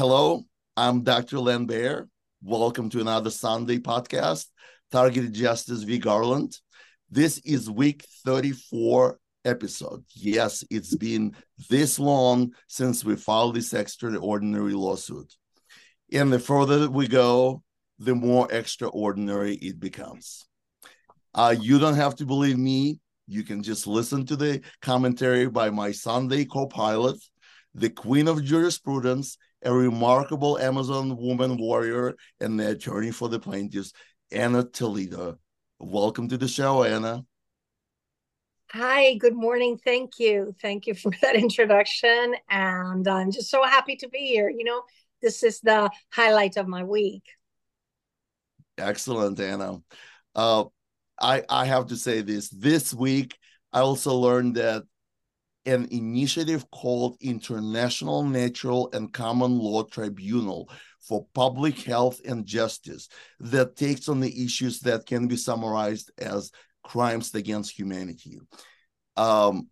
Hello, I'm Dr. Len Ber. Welcome to another Sunday podcast, Targeted Justice v. Garland. This is week 34 episode. Yes, it's been this long since we filed this extraordinary lawsuit. And the further we go, the more extraordinary it becomes. Uh, you don't have to believe me. You can just listen to the commentary by my Sunday co pilot, the queen of jurisprudence, a remarkable Amazon woman warrior, and the attorney for the plaintiffs, Ana Toledo. Welcome to the show, Ana. Hi, good morning. Thank you. Thank you for that introduction. And I'm just so happy to be here. You know, this is the highlight of my week. Excellent, Ana. Uh, I, I have to say this this week, I also learned that an initiative called International Natural and Common Law Tribunal for Public Health and Justice that takes on the issues that can be summarized as crimes against humanity. Um,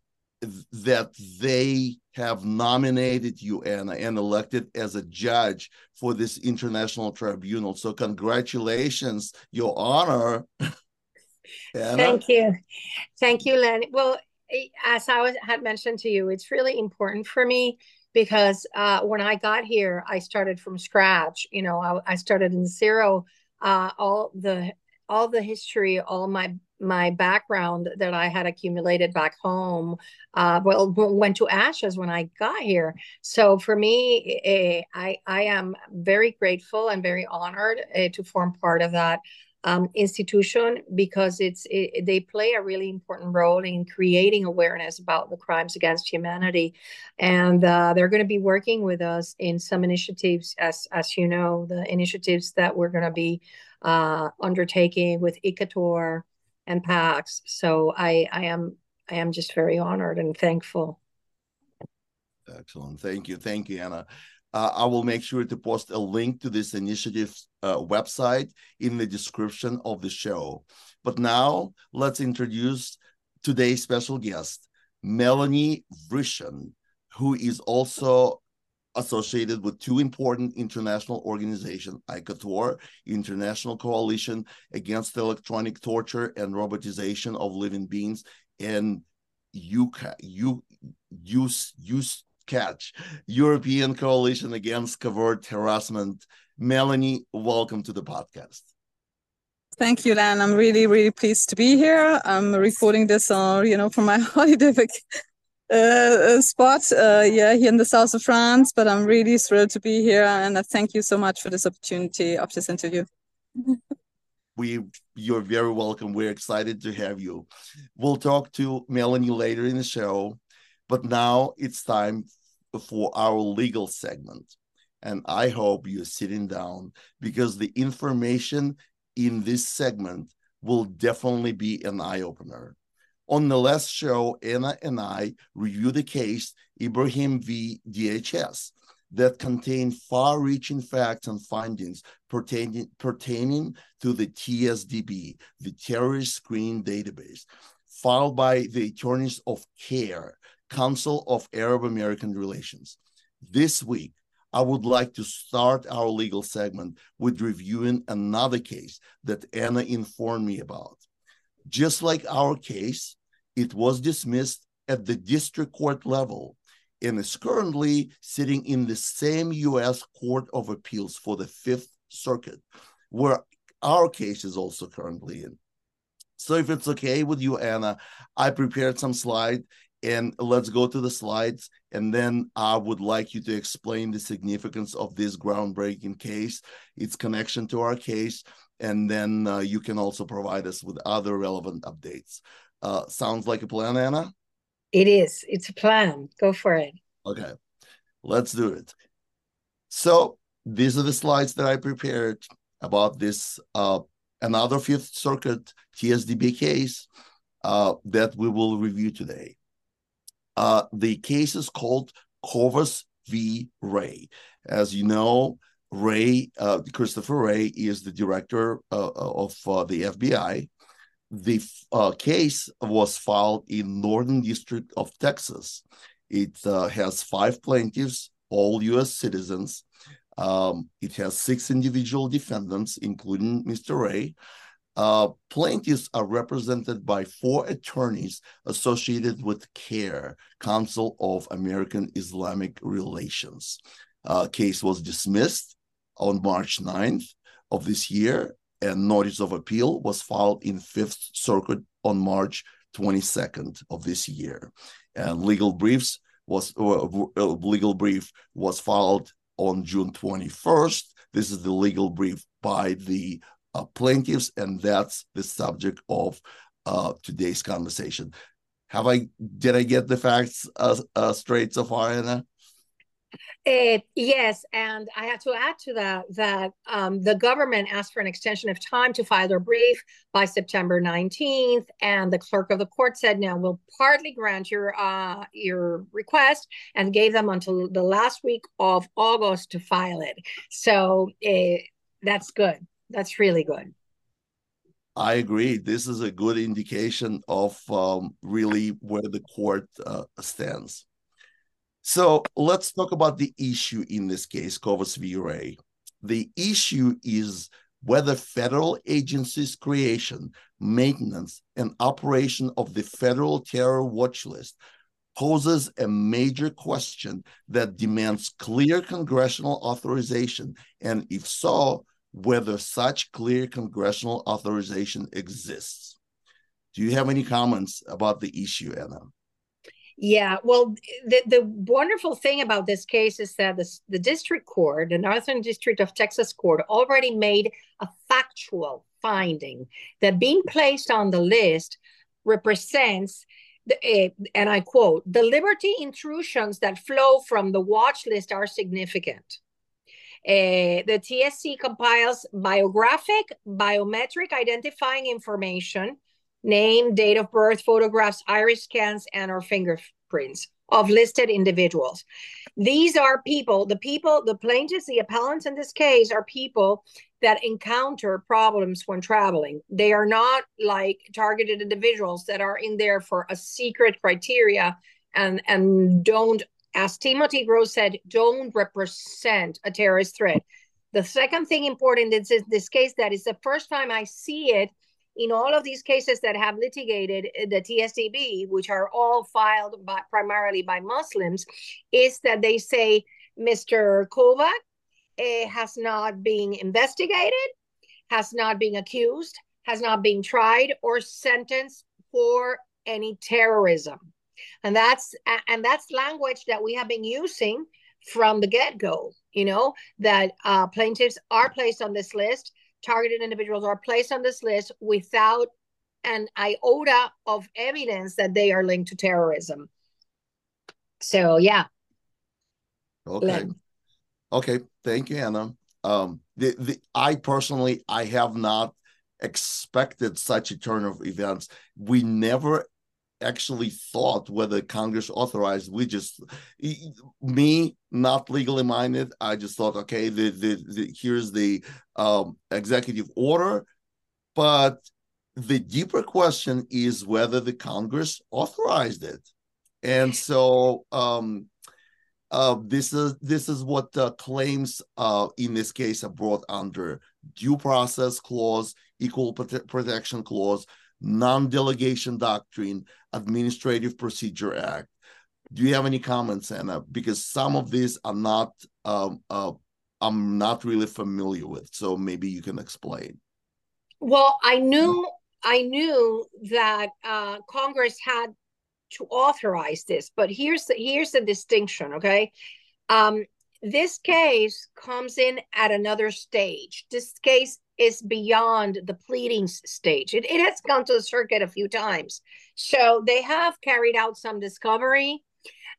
that they have nominated you, Ana, and elected as a judge for this international tribunal. So, congratulations, Your Honor. Thank you. Thank you, Len. Well, as I was, had mentioned to you, it's really important for me because uh, when I got here, I started from scratch. You know, I, I started in zero. Uh, all the all the history, all my my background that I had accumulated back home, uh, well, went to ashes when I got here. So for me, eh, I I am very grateful and very honored uh, to form part of that um, institution because it's it, they play a really important role in creating awareness about the crimes against humanity, and uh, they're going to be working with us in some initiatives, as as you know, the initiatives that we're going to be uh, undertaking with ICATOR and PAX. So I I am I am just very honored and thankful. Excellent. Thank you. Thank you, Ana. Uh, I will make sure to post a link to this initiative's uh, website in the description of the show. But now let's introduce today's special guest, Melanie Vritschan, who is also associated with two important international organizations, ICATOR, International Coalition Against Electronic Torture and Robotization of Living Beings, and UCA, U, use, use, catch European Coalition Against Covert Harassment. Melanie, welcome to the podcast. Thank you, Lan. I'm really, really pleased to be here. I'm recording this, uh, you know, from my holiday uh, uh, spot, uh, yeah, here in the south of France. But I'm really thrilled to be here, and I thank you so much for this opportunity of this interview. we, you're very welcome. We're excited to have you. We'll talk to Melanie later in the show, but now it's time for our legal segment. And I hope you're sitting down because the information in this segment will definitely be an eye opener. On the last show, Ana and I reviewed the case Ibrahim v. DHS that contained far reaching facts and findings pertaining, pertaining to the TSDB, the Terrorist Screen Database, filed by the attorneys of CAIR, Council of Arab American Relations. This week, I would like to start our legal segment with reviewing another case that Ana informed me about. Just like our case, it was dismissed at the district court level and is currently sitting in the same U.S. Court of Appeals for the Fifth Circuit, where our case is also currently in. So, if it's okay with you, Ana, I prepared some slides and let's go to the slides and then i would like you to explain the significance of this groundbreaking case its connection to our case and then uh, you can also provide us with other relevant updates. Uh, sounds like a plan ana? It is. It's a plan. Go for it. Okay. Let's do it. So these are the slides that i prepared about this uh, another fifth circuit tsdb case uh, that we will review today uh, the case is called Kovac v. Wray. As you know, Wray, uh, Christopher Wray, is the director uh, uh of uh, the FBI. The uh, case was filed in Northern District of Texas. It has five plaintiffs, all U.S. citizens. Um, it has six individual defendants, including Mr. Wray. Uh, plaintiffs are represented by four attorneys associated with CAIR, Council of American Islamic Relations. Uh, case was dismissed on March 9th of this year, and notice of appeal was filed in Fifth Circuit on March 22nd of this year. And legal briefs was uh, legal brief was filed on June 21st. This is the legal brief by the uh, plaintiffs, and that's the subject of uh, today's conversation. Have I did I get the facts uh, uh straight so far, Ana? Uh, yes, and I have to add to that that um, the government asked for an extension of time to file their brief by September 19th, and the clerk of the court said, "Now we'll partly grant your uh, your request," and gave them until the last week of August to file it. So uh, that's good. That's really good. I agree. This is a good indication of um, really where the court uh, stands. So let's talk about the issue in this case, Kovac v. Wray. The issue is whether federal agencies' creation, maintenance, and operation of the federal terror watch list poses a major question that demands clear congressional authorization, and if so, whether such clear congressional authorization exists. Do you have any comments about the issue, Ana? Yeah, well, the, the wonderful thing about this case is that the, the district court, the Northern District of Texas Court, already made a factual finding that being placed on the list represents, the, uh, and I quote, the liberty intrusions that flow from the watch list are significant. Uh, the TSC compiles biographic, biometric identifying information, name, date of birth, photographs, iris scans, and or fingerprints of listed individuals. These are people, the people, the plaintiffs, the appellants in this case are people that encounter problems when traveling. They are not like targeted individuals that are in there for a secret criteria and and don't as Timothy Groh said, don't represent a terrorist threat. The second thing important is in this case that is the first time I see it in all of these cases that have litigated the TSDB, which are all filed by, primarily by Muslims, is that they say Mr. Kovac uh, has not been investigated, has not been accused, has not been tried or sentenced for any terrorism and that's and that's language that we have been using from the get-go you know that uh, plaintiffs are placed on this list targeted individuals are placed on this list without an iota of evidence that they are linked to terrorism. So yeah. Okay. Len. okay thank you ana um the, the i personally i have not expected such a turn of events. We never actually thought whether Congress authorized. We just me not legally minded. I just thought, okay, the, the, the here's the um, executive order, but the deeper question is whether the Congress authorized it, and so um, uh, this is this is what uh, claims uh, in this case are brought under due process clause, equal protection clause, non-delegation doctrine, Administrative Procedure Act. Do you have any comments, Ana? Because some of these are not, um, uh, I'm not really familiar with. So maybe you can explain. Well, I knew, I knew that uh, Congress had to authorize this, but here's the here's the distinction. Okay, um, this case comes in at another stage. This case is beyond the pleadings stage. It, it has gone to the circuit a few times. So they have carried out some discovery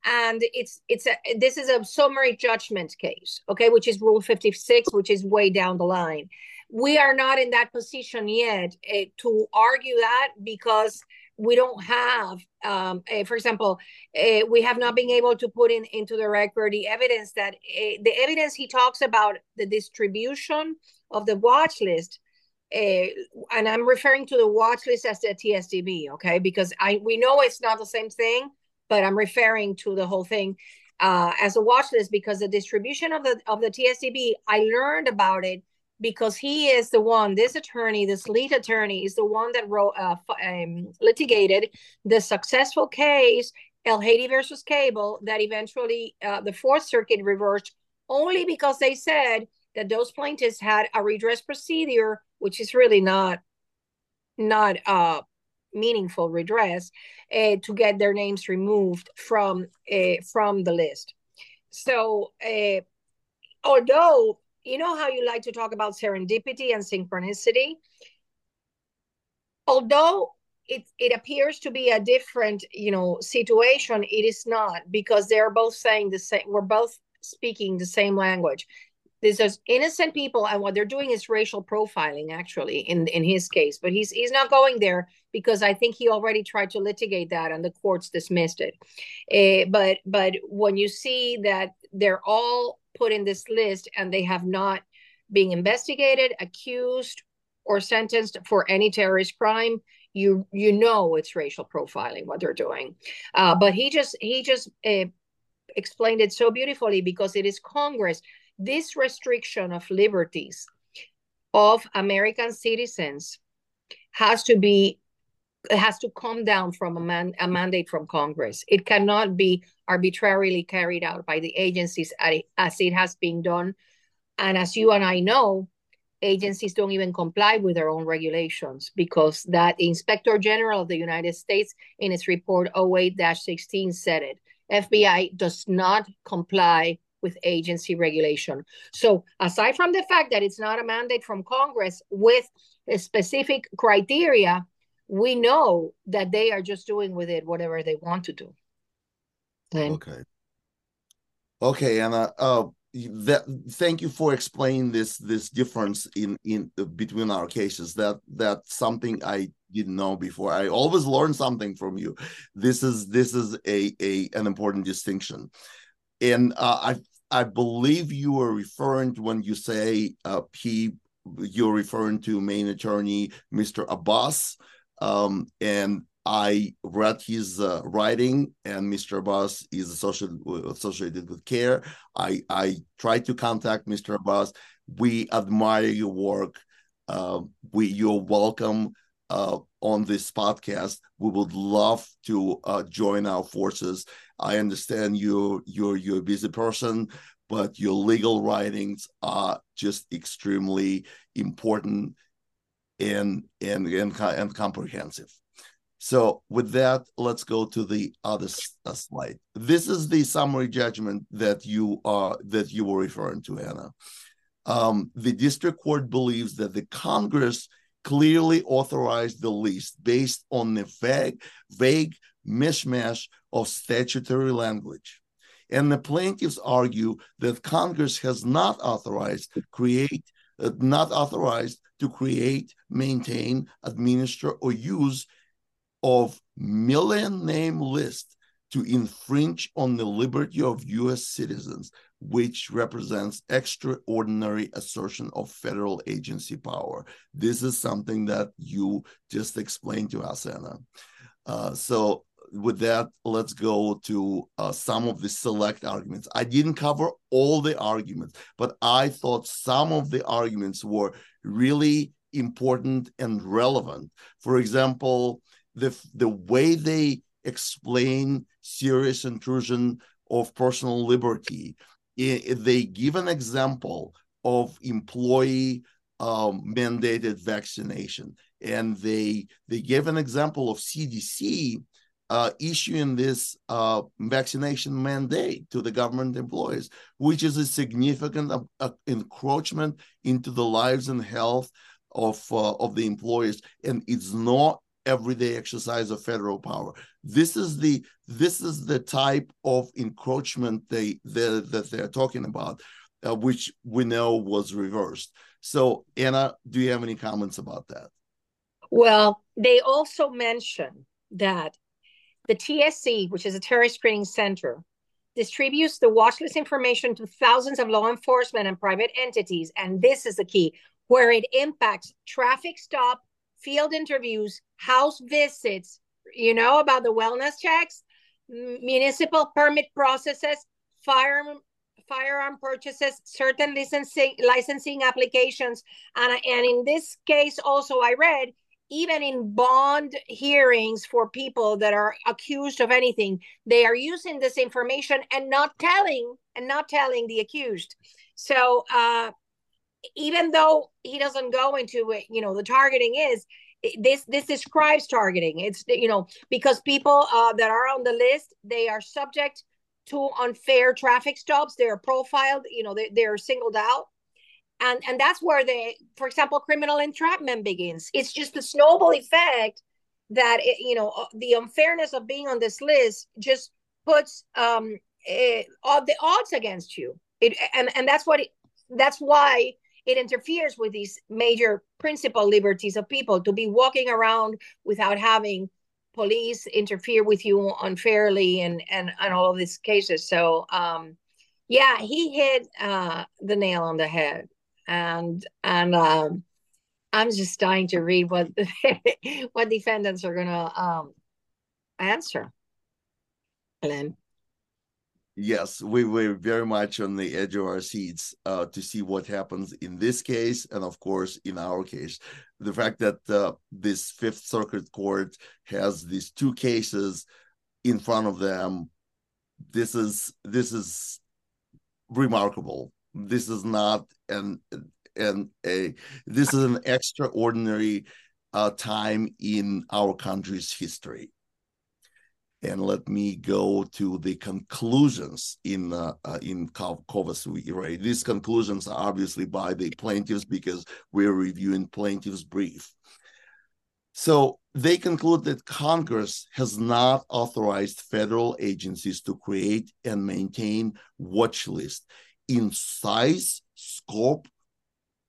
and it's it's a this is a summary judgment case okay which is rule 56 which is way down the line we are not in that position yet uh, to argue that because we don't have um, uh, for example uh, we have not been able to put in into the record the evidence that the evidence he talks about the distribution of the watch list and I'm referring to the watch list as the TSDB, okay? Because I we know it's not the same thing, but I'm referring to the whole thing. uh, as a watch list because the distribution of the of the TSDB, I learned about it because he is the one. This attorney, this lead attorney, is the one that wrote uh, um, litigated the successful case Elhady versus Kable that eventually uh, the Fourth Circuit reversed only because they said that those plaintiffs had a redress procedure, which is really not not uh, meaningful redress uh, to get their names removed from uh, from the list. So, uh, although you know how you like to talk about serendipity and synchronicity, although it it appears to be a different you know situation, it is not because they're both saying the same. We're both speaking the same language these are innocent people and what they're doing is racial profiling actually in in his case but he's he's not going there because i think he already tried to litigate that and the courts dismissed it. Uh, but but when you see that they're all put in this list and they have not being investigated accused or sentenced for any terrorist crime you you know it's racial profiling what they're doing. Uh, but he just he just uh, explained it so beautifully because it is congress this restriction of liberties of American citizens has to be has to come down from a, man, a mandate from Congress. It cannot be arbitrarily carried out by the agencies as it has been done. And as you and I know, agencies don't even comply with their own regulations because that Inspector General of the United States in its report 08-16 said it. FBI does not comply with agency regulation. So, aside from the fact that it's not a mandate from Congress with specific criteria, we know that they are just doing with it whatever they want to do. Okay. Okay, Ana. Uh, that thank you for explaining this this difference in in uh, between our cases. That that's something I didn't know before. I always learn something from you. This is this is a a an important distinction and uh, I I believe you are referring to when you say uh, he you're referring to main attorney Mr. Abbas, um, and I read his uh, writing, and Mr. Abbas is associated associated with CAIR. I I tried to contact Mr. Abbas. We admire your work. Uh, we you're welcome uh, on this podcast. We would love to uh, join our forces. I understand you're you're you're a busy person, but your legal writings are just extremely important and and and, and comprehensive. So with that, let's go to the other uh, slide. This is the summary judgment that you are that you were referring to, Ana. Um, the district court believes that the Congress clearly authorized the list based on the vague, vague mishmash of statutory language. And the plaintiffs argue that Congress has not authorized create uh, not authorized to create, maintain, administer, or use of million name list to infringe on the liberty of U.S. citizens, which represents extraordinary assertion of federal agency power. This is something that you just explained to us, Ana. Uh, so with that, let's go to uh, some of the select arguments. I didn't cover all the arguments, but I thought some of the arguments were really important and relevant. For example, the the way they explain serious intrusion of personal liberty, they give an example of employee um, mandated vaccination, and they they give an example of CDC uh, issuing this uh, vaccination mandate to the government employees, which is a significant uh, uh encroachment into the lives and health of uh, of the employees, and it's not everyday exercise of federal power. This is the this is the type of encroachment they, they that they're talking about, uh, which we know was reversed. So, Ana, do you have any comments about that? Well, they also mention that the TSC, which is a terrorist screening center, distributes the watch list information to thousands of law enforcement and private entities. And this is the key where it impacts traffic stop, field interviews, house visits, you know, about the wellness checks, municipal permit processes, firearm firearm purchases, certain licensing licensing applications, and and in this case also I read even in bond hearings for people that are accused of anything, they are using this information and not telling and not telling the accused. So uh, even though he doesn't go into it, you know, the targeting is this this describes targeting. It's you know because people uh, that are on the list they are subject to unfair traffic stops. They're profiled. You know they they're singled out and and that's where the for example criminal entrapment begins it's just the snowball effect that it, you know uh, the unfairness of being on this list just puts um it, eh, all the odds against you it and and that's what it, that's why it interferes with these major principal liberties of people to be walking around without having police interfere with you unfairly and and and all of these cases so um yeah he hit uh the nail on the head and and um, I'm just dying to read what what defendants are gonna um, answer. Glenn. Yes, we were very much on the edge of our seats uh, to see what happens in this case, and of course, in our case, the fact that uh, this Fifth Circuit Court has these two cases in front of them. This is this is remarkable this is not an and a this is an extraordinary uh, time in our country's history and let me go to the conclusions in uh, uh, in Kovac right? These conclusions are obviously by the plaintiffs because we're reviewing plaintiffs' brief. So they conclude that Congress has not authorized federal agencies to create and maintain watch lists in size, scope,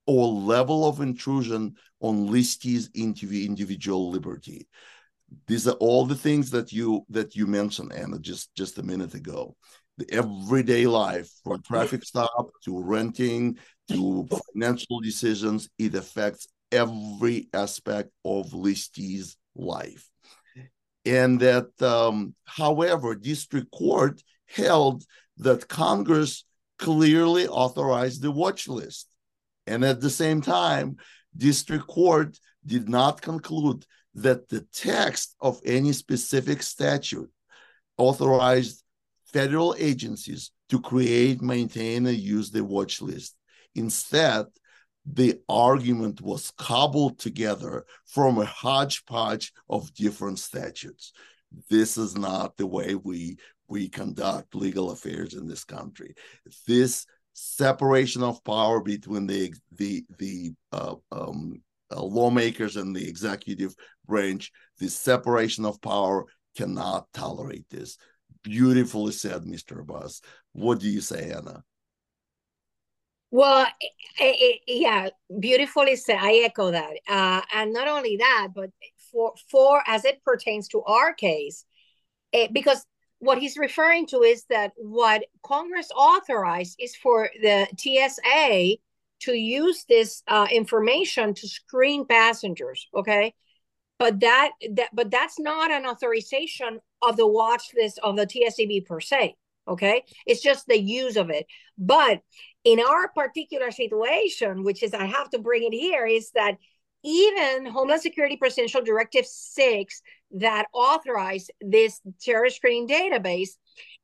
or level of intrusion on listees individual liberty. These are all the things that you that you mentioned, Ana, just just a minute ago. The everyday life, from traffic stop to renting to financial decisions, it affects every aspect of listees' life. And that, um, however, district court held that Congress clearly authorized the watch list. And at the same time, district court did not conclude that the text of any specific statute authorized federal agencies to create, maintain, and use the watch list. Instead, the argument was cobbled together from a hodgepodge of different statutes. This is not the way we we conduct legal affairs in this country. This separation of power between the the the uh, um, uh, lawmakers and the executive branch, this separation of power cannot tolerate this. Beautifully said, Mr. Abbas. What do you say, Ana? Well, it, it, yeah, beautifully said. I echo that. Uh, and not only that, but for for as it pertains to our case, it, because what he's referring to is that what Congress authorized is for the TSA to use this uh, information to screen passengers. Okay, but that that but that's not an authorization of the watch list of the TSDB per se. Okay, it's just the use of it. But in our particular situation, which is I have to bring it here, is that even Homeland Security Presidential Directive 6 that authorized this terrorist screening database,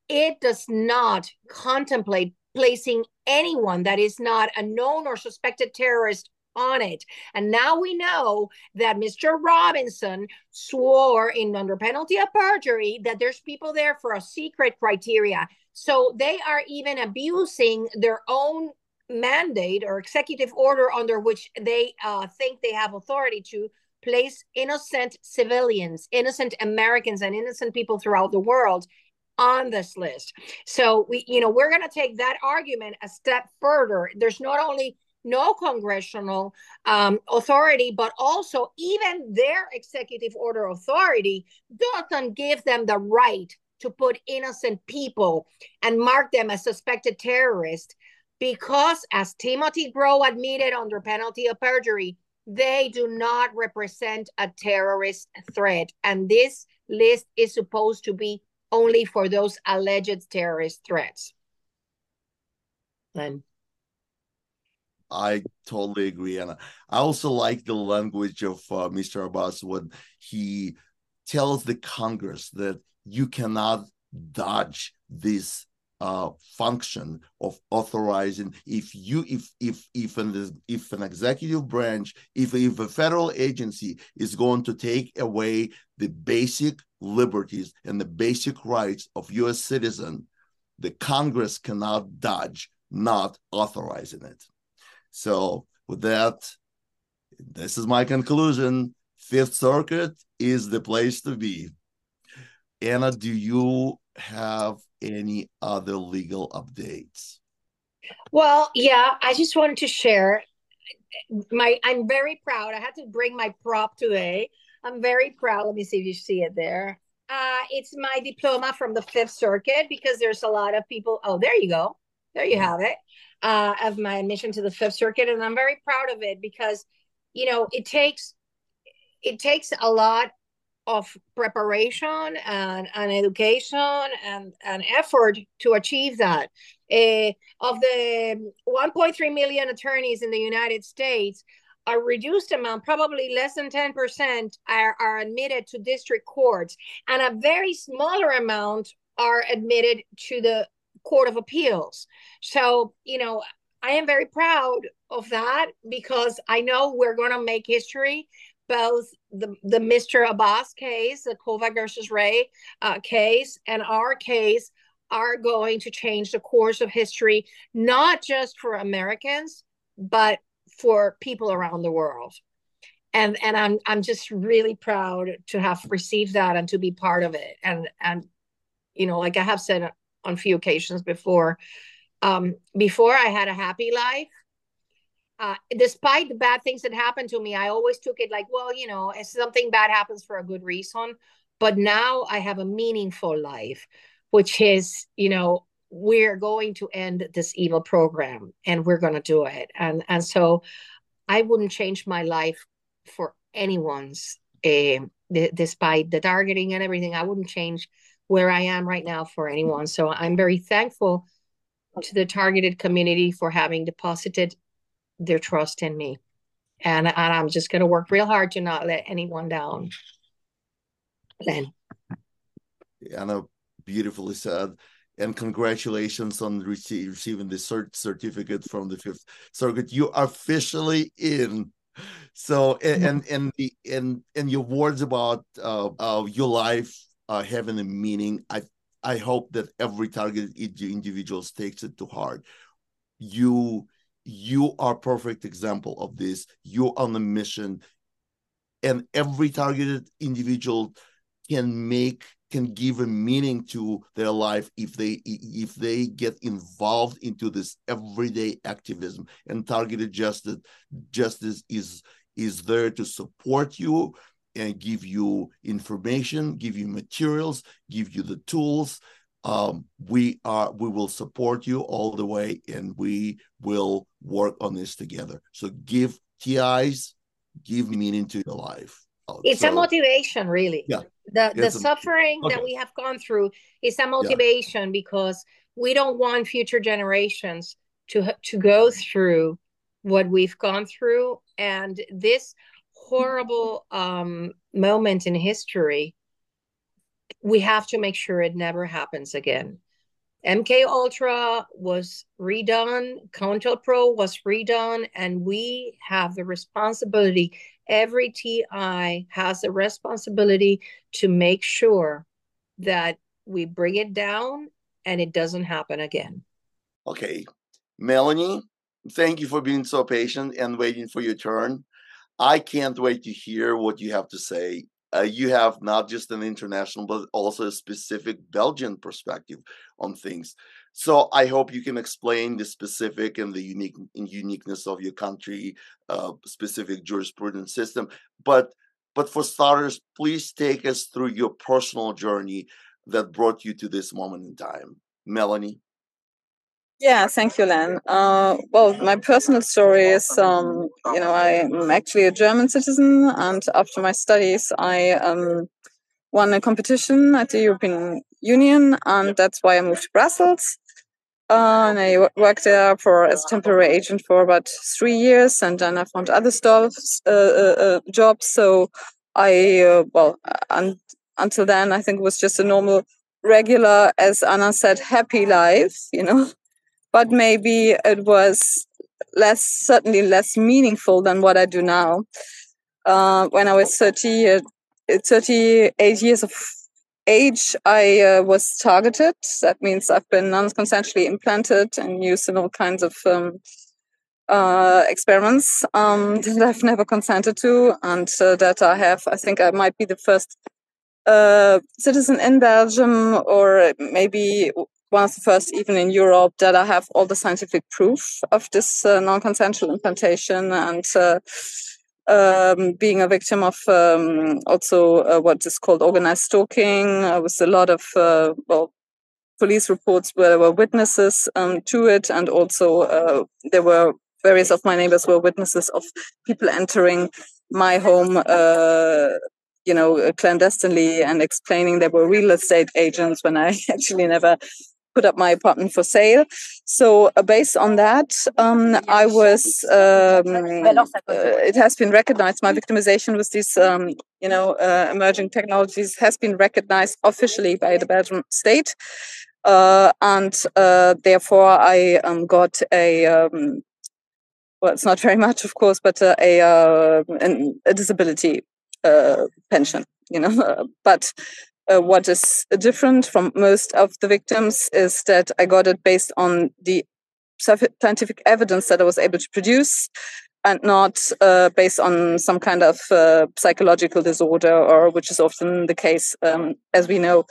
it does not contemplate placing anyone that is not a known or suspected terrorist on it. And now we know that Mr. Robinson swore in under penalty of perjury that there's people there for a secret criteria. So they are even abusing their own mandate or executive order under which they uh, think they have authority to place innocent civilians, innocent Americans, and innocent people throughout the world on this list. So we, you know, we're going to take that argument a step further. There's not only no congressional um, authority, but also even their executive order authority doesn't give them the right to put innocent people and mark them as suspected terrorists because, as Timothy Groh admitted under penalty of perjury, they do not represent a terrorist threat. And this list is supposed to be only for those alleged terrorist threats. Len. I totally agree, and I also like the language of uh, Mr. Abbas when he tells the Congress that you cannot dodge this uh, function of authorizing if you if if if an if an executive branch if if a federal agency is going to take away the basic liberties and the basic rights of U.S. citizen, the Congress cannot dodge not authorizing it. So with that, this is my conclusion. Fifth Circuit is the place to be. Ana, do you have any other legal updates? Well, yeah, I just wanted to share my I'm very proud. I had to bring my prop today. I'm very proud. Let me see if you see it there. Uh, it's my diploma from the Fifth Circuit because there's a lot of people. Oh, there you go. There you have it. Uh, of my admission to the Fifth Circuit, and I'm very proud of it because, you know, it takes it takes a lot of preparation and, and education and, and effort to achieve that. Uh, of the 1.3 million attorneys in the United States, a reduced amount, probably less than 10%, are, are admitted to district courts, and a very smaller amount are admitted to the Court of Appeals. So, you know, I am very proud of that because I know we're going to make history both the, the Mr. Abbas case, the Kovac versus Wray uh, case, and our case are going to change the course of history, not just for Americans, but for people around the world. And and I'm I'm just really proud to have received that and to be part of it. And and you know, like I have said on few occasions before, um, before I had a happy life uh, despite the bad things that happened to me, I always took it like, well, you know, if something bad happens for a good reason. But now I have a meaningful life, which is, you know, we're going to end this evil program and we're going to do it. And and so I wouldn't change my life for anyone's, uh, despite the targeting and everything. I wouldn't change where I am right now for anyone. So I'm very thankful to the targeted community for having deposited their trust in me. And, and I'm just going to work real hard to not let anyone down. Len. Ana, beautifully said. And congratulations on receive, receiving the cert certificate from the Fifth Circuit. You are officially in. So and and and the, and, and your words about uh, uh, your life uh, having a meaning. I I hope that every targeted individual takes it to heart. You you are perfect example of this you're on a mission and every targeted individual can make can give a meaning to their life if they if they get involved into this everyday activism and targeted justice justice is is there to support you and give you information give you materials give you the tools. Um, we are we will support you all the way and we will work on this together. So give TIs give meaning to your life. It's so, a motivation really. Yeah. The the suffering okay. that we have gone through is a motivation yeah. because we don't want future generations to to go through what we've gone through. And this horrible um, moment in history we have to make sure it never happens again. MK Ultra was redone, COINTELPRO was redone, and we have the responsibility. Every TI has the responsibility to make sure that we bring it down and it doesn't happen again. Okay. Melanie, thank you for being so patient and waiting for your turn. I can't wait to hear what you have to say. Uh, you have not just an international but also a specific belgian perspective on things. So i hope you can explain the specific and the unique uniqueness of your country uh, specific jurisprudence system. But but for starters please take us through your personal journey that brought you to this moment in time. Melanie yeah, thank you, Len. Uh, well, my personal story is, um, you know, I'm actually a German citizen, and after my studies, I um, won a competition at the European Union, and that's why I moved to Brussels. Uh, and I worked there for as a temporary agent for about three years, and then I found other jobs. Uh, uh, uh, jobs. So I, uh, well, un- until then, I think it was just a normal, regular, as Ana said, happy life, you know. But maybe it was less, certainly less meaningful than what I do now. Uh, when I was 30, 38 years of age, I uh, was targeted. That means I've been non-consensually implanted and used in all kinds of um, uh, experiments um, that I've never consented to, and uh, that I have. I think I might be the first uh, citizen in Belgium, or maybe one of the first even in Europe, that I have all the scientific proof of this uh, non-consensual implantation and uh, um, being a victim of um, also uh, what is called organized stalking. Uh, with a lot of uh, well, police reports where there were witnesses um, to it, and also uh, there were various of my neighbors were witnesses of people entering my home. Uh, you know, clandestinely and explaining they were real estate agents when I actually never put up my apartment for sale. So uh, based on that, um, I was. Um, uh, it has been recognized. My victimization with these, um, you know, uh, emerging technologies has been recognized officially by the Belgian state, uh, and uh, therefore I um, got a. Um, well, it's not very much, of course, but uh, a, a disability pension. You know, but uh, what is different from most of the victims is that I got it based on the scientific evidence that I was able to produce and not uh, based on some kind of uh, psychological disorder, or which is often the case, um, as we know,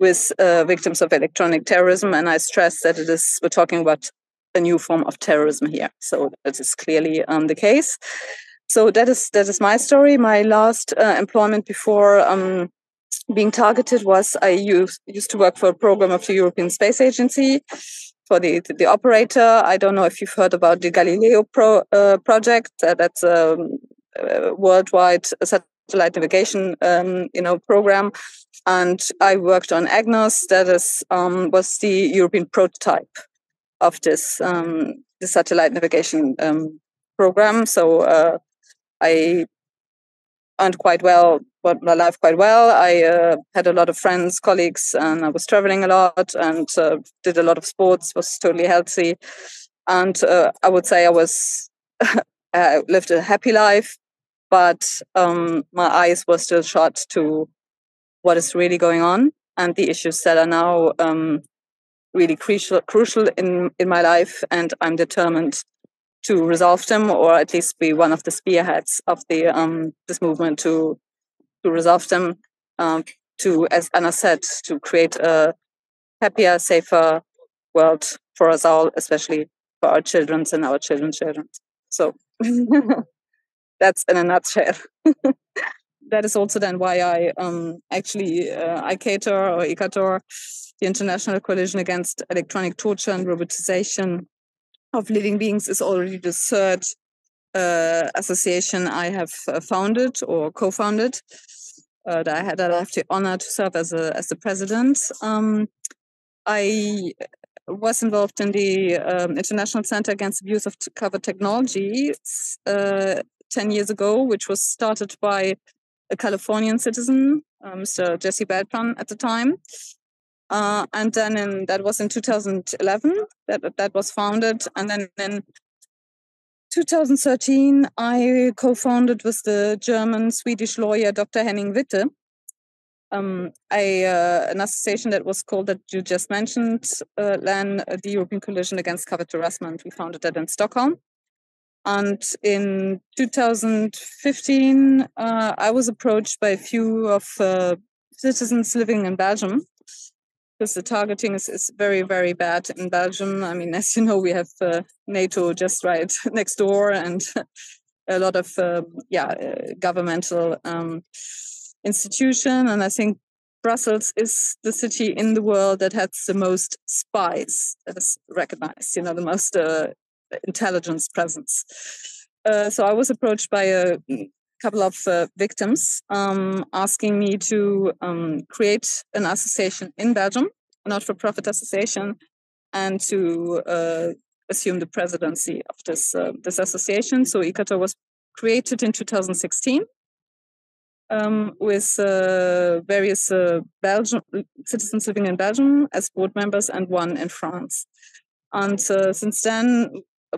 with uh, victims of electronic terrorism. And I stress that it is we're talking about a new form of terrorism here, so that is clearly um, the case. So that is that is my story. My last uh, employment before um, being targeted was I used used to work for a program of the European Space Agency for the the, operator. I don't know if you've heard about the Galileo pro, uh, project. Uh, that's a, a, worldwide satellite navigation um, you know program, and I worked on EGNOS. That is um, was the European prototype of this um, the satellite navigation um, program. So uh, I earned quite well, but my life quite well. I uh, had a lot of friends, colleagues, and I was traveling a lot and uh, did a lot of sports. Was totally healthy, and uh, I would say I was lived a happy life, but um, my eyes were still shut to what is really going on and the issues that are now um, really crucial crucial in in my life, and I'm determined to resolve them, or at least be one of the spearheads of the um, this movement to to resolve them. Um, to, as Ana said, to create a happier, safer world for us all, especially for our children and our children's children. So that's in a nutshell. that is also then why I um, actually uh, ICATOR or ICATOR, the International Coalition Against Electronic Torture and Robotization, of living beings is already the third uh, association I have uh, founded or co-founded. Uh, that I had that I have the honor to serve as a as the president. Um, I was involved in the um, International Center Against Abuse of Cover Technology uh, ten years ago, which was started by a Californian citizen, uh, Mr. Jesse Beltran, at the time. Uh, and then in, that was in 2011 that that was founded, and then in 2013 I co-founded with the German Swedish lawyer Dr. Henning Witte um, a uh, an association that was called that you just mentioned, uh, uh, the European Coalition Against Covert Harassment. We founded that in Stockholm. And in 2015, uh, I was approached by a few of uh, citizens living in Belgium because the targeting is, is very, very bad in Belgium. I mean, as you know, we have uh, NATO just right next door and a lot of, uh, yeah, uh, governmental um, institution. And I think Brussels is the city in the world that has the most spies is recognized, you know, the most uh, intelligence presence. Uh, so I was approached by a couple of uh, victims um, asking me to um, create an association in Belgium, a not-for-profit association, and to uh, assume the presidency of this uh, this association. So ICATOR was created in 2016 um, with uh, various uh, Belgian citizens living in Belgium as board members and one in France. And uh, since then,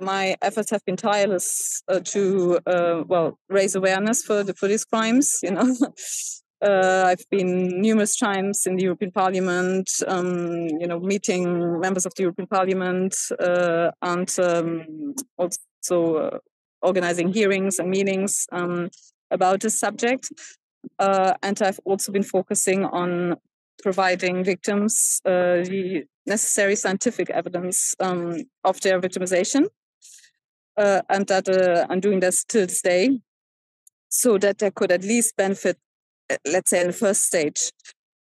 my efforts have been tireless uh, to uh, well raise awareness for the for these crimes. You know, uh, I've been numerous times in the European Parliament. Um, you know, meeting members of the European Parliament and um, also organizing hearings and meetings. Um, about this subject. Uh, and I've also been focusing on providing victims uh, the necessary scientific evidence um, of their victimization. Uh, and that uh, I'm doing this to this day so that they could at least benefit, uh, let's say, in the first stage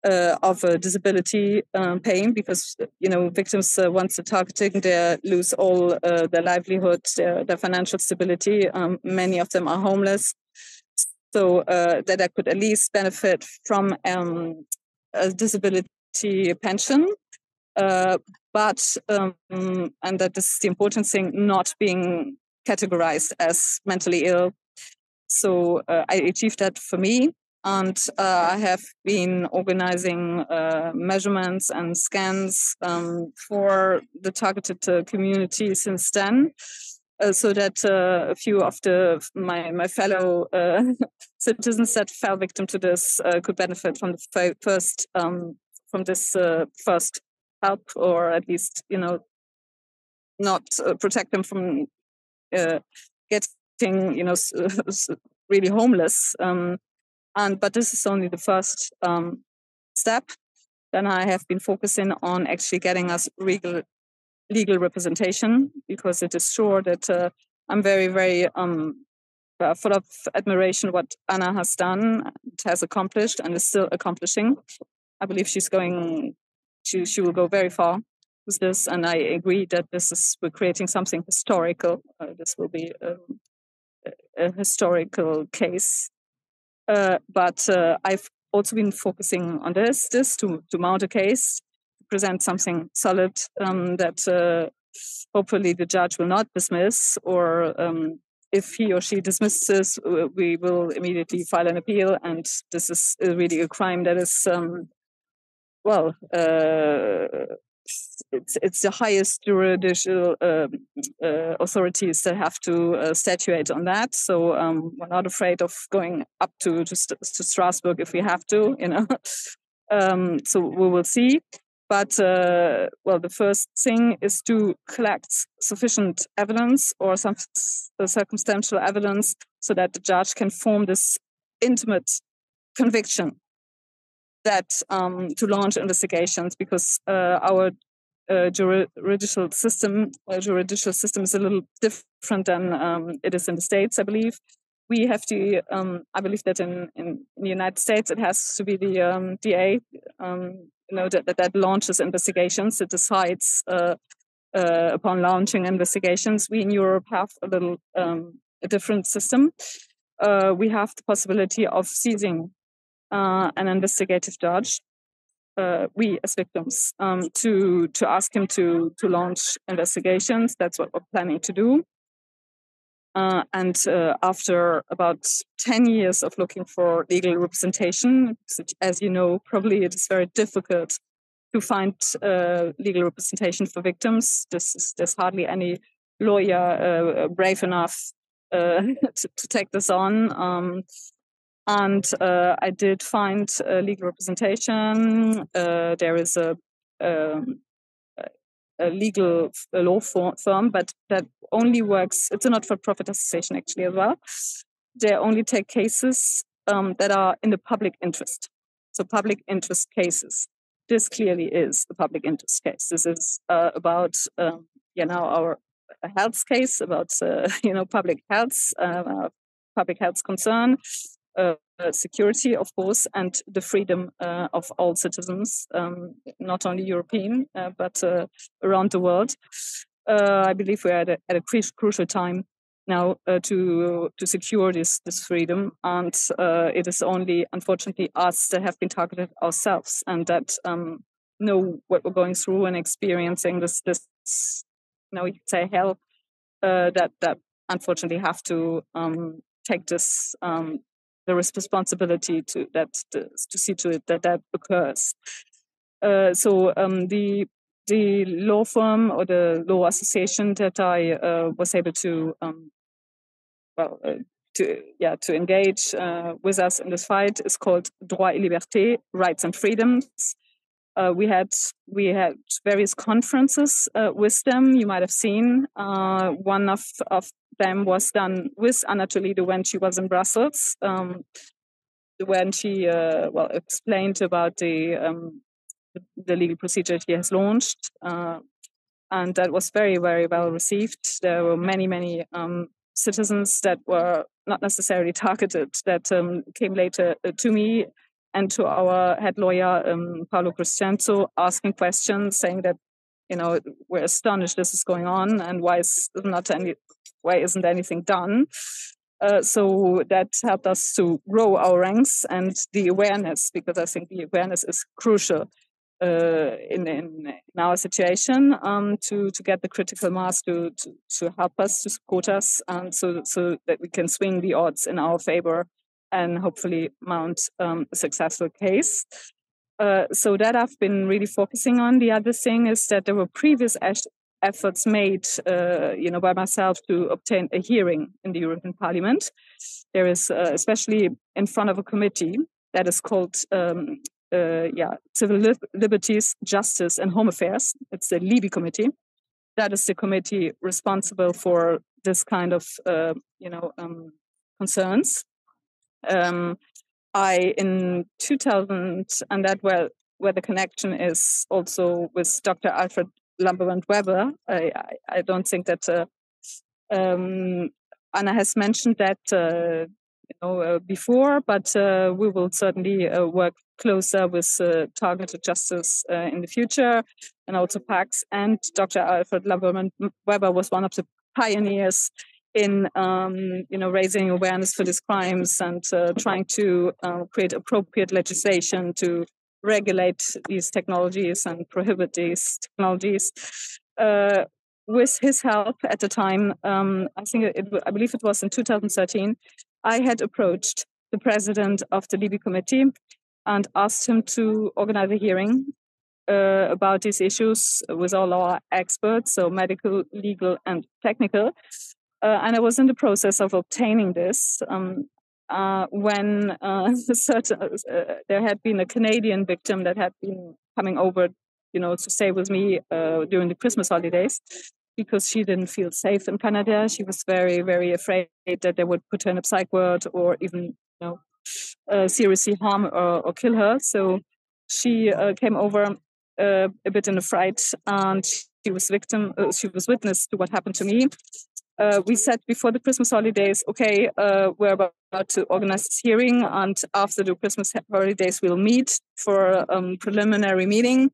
uh, of a disability um, pain because you know victims uh, once they're targeting they lose all uh, their livelihood their, their financial stability um, many of them are homeless so uh, that I could at least benefit from um, a disability pension. Uh, but, um, and that is the important thing, not being categorized as mentally ill. So uh, I achieved that for me. And uh, I have been organizing uh, measurements and scans um, for the targeted uh, community since then. Uh, so that uh, a few of the my my fellow uh, citizens that fell victim to this uh, could benefit from the first um, from this first help, or at least you know not protect them from getting you know really homeless. Um, and but this is only the first um, step. Then I have been focusing on actually getting us legal legal representation because it is sure that uh, I'm very, very um, uh, full of admiration what Ana has done, has accomplished, and is still accomplishing. I believe she's going, she, she will go very far this, and I agree that this is we're creating something historical. Uh, this will be um, a, historical case. Uh, but uh, I've also been focusing on this, this to, to mount a case present something solid um, that uh, hopefully the judge will not dismiss, or um, if he or she dismisses, we will immediately file an appeal. And this is really a crime that is, um, well, uh, it's it's the highest judicial um, uh, authorities that have to uh, statuate on that. So um, we're not afraid of going up to to, to Strasbourg if we have to, you know. um, so we will see. But uh, well, the first thing is to collect sufficient evidence or some circumstantial evidence so that the judge can form this intimate conviction that um, to launch investigations because uh, our uh, judicial system, uh, judicial system is a little different than um, it is in the states, I believe. We have to, um, I believe that in, in, in, the United States, it has to be the um, DA um, you know that, that, launches investigations. It decides uh, uh, upon launching investigations. We in europe have a little um, a different system. Uh, we have the possibility of seizing an investigative judge uh, we as victims um, to to ask him to to launch investigations that's what we're planning to do uh, and uh, after about 10 years of looking for legal representation, as you know, probably it is very difficult to find uh, legal representation for victims. This there's hardly any lawyer uh, brave enough uh, to, to, take this on. Um, and uh, I did find legal representation. there is a um, a legal a law firm, but that only works. It's a not-for-profit association actually as well. They only take cases um, that are in the public interest. So public interest cases. This clearly is a public interest case. This is uh, about um, you know our health case about uh, you know public health, uh, public health concern, uh, security, of course, and the freedom uh, of all citizens, um, not only European, uh, but uh, around the world. Uh, I believe we're at a, at a crucial time now uh, to to secure this this freedom, and it is only, unfortunately, us that have been targeted ourselves, and that um, know what we're going through and experiencing this this know you could say hell that that unfortunately have to um, take this um, the responsibility to that to, see to it that that occurs. Uh, so um, the the law firm or the law association that I uh, was able to um, well uh, to yeah to engage uh, with us in this fight is called Droit et Liberté, Rights and Freedoms. Uh, we had we had various conferences uh, with them. You might have seen one of, of them was done with Ana Toledo when she was in Brussels, um, when she uh, well explained about the, um, the, legal procedure she has launched, uh, and that was very very well received. There were many many um, citizens that were not necessarily targeted that um, came later uh, to me and to our head lawyer um, Paolo Crescenzo asking questions, saying that you know we're astonished this is going on and why is not any why isn't anything done. Uh, so that helped us to grow our ranks and the awareness because I think the awareness is crucial uh, in, in, in our situation um, to to get the critical mass to, to, to help us to support us and so so that we can swing the odds in our favor and hopefully mount um, a successful case. Uh, so that I've been really focusing on. The other thing is that there were previous efforts made, uh, you know, by myself to obtain a hearing in the European Parliament. There is, uh, especially in front of a committee that is called, um, uh, yeah, Civil Lib- Liberties, Justice, and Home Affairs. It's the LIBE committee. That is the committee responsible for this kind of, uh, you know, um, concerns. Um, I in 2000, and that where where the connection is also with Dr. Alfred Lambremont Webre. I, I, I, don't think that uh, um, Ana has mentioned that uh, you know uh, before, but uh, we will certainly uh, work closer with targeted justice in the future, and also PAX. And Dr. Alfred Lambremont Webre was one of the pioneers in um, you know raising awareness for these crimes and trying to create appropriate legislation to regulate these technologies and prohibit these technologies. Uh, with his help at the time, um, I think it, I believe it was in 2013, I had approached the president of the LIBE committee and asked him to organize a hearing uh, about these issues with all our experts, so medical, legal, and technical, uh, and I was in the process of obtaining this um, uh, when uh, certain, uh, there had been a Canadian victim that had been coming over, you know, to stay with me uh, during the Christmas holidays because she didn't feel safe in Canada. She was very, very afraid that they would put her in a psych ward or even, you know, uh, seriously harm or, or, kill her. So she came over a bit in a fright and she was victim. she was witness to what happened to me uh, we said before the Christmas holidays, okay, uh, we're about to organize this hearing, and after the Christmas holidays, we'll meet for a um, preliminary meeting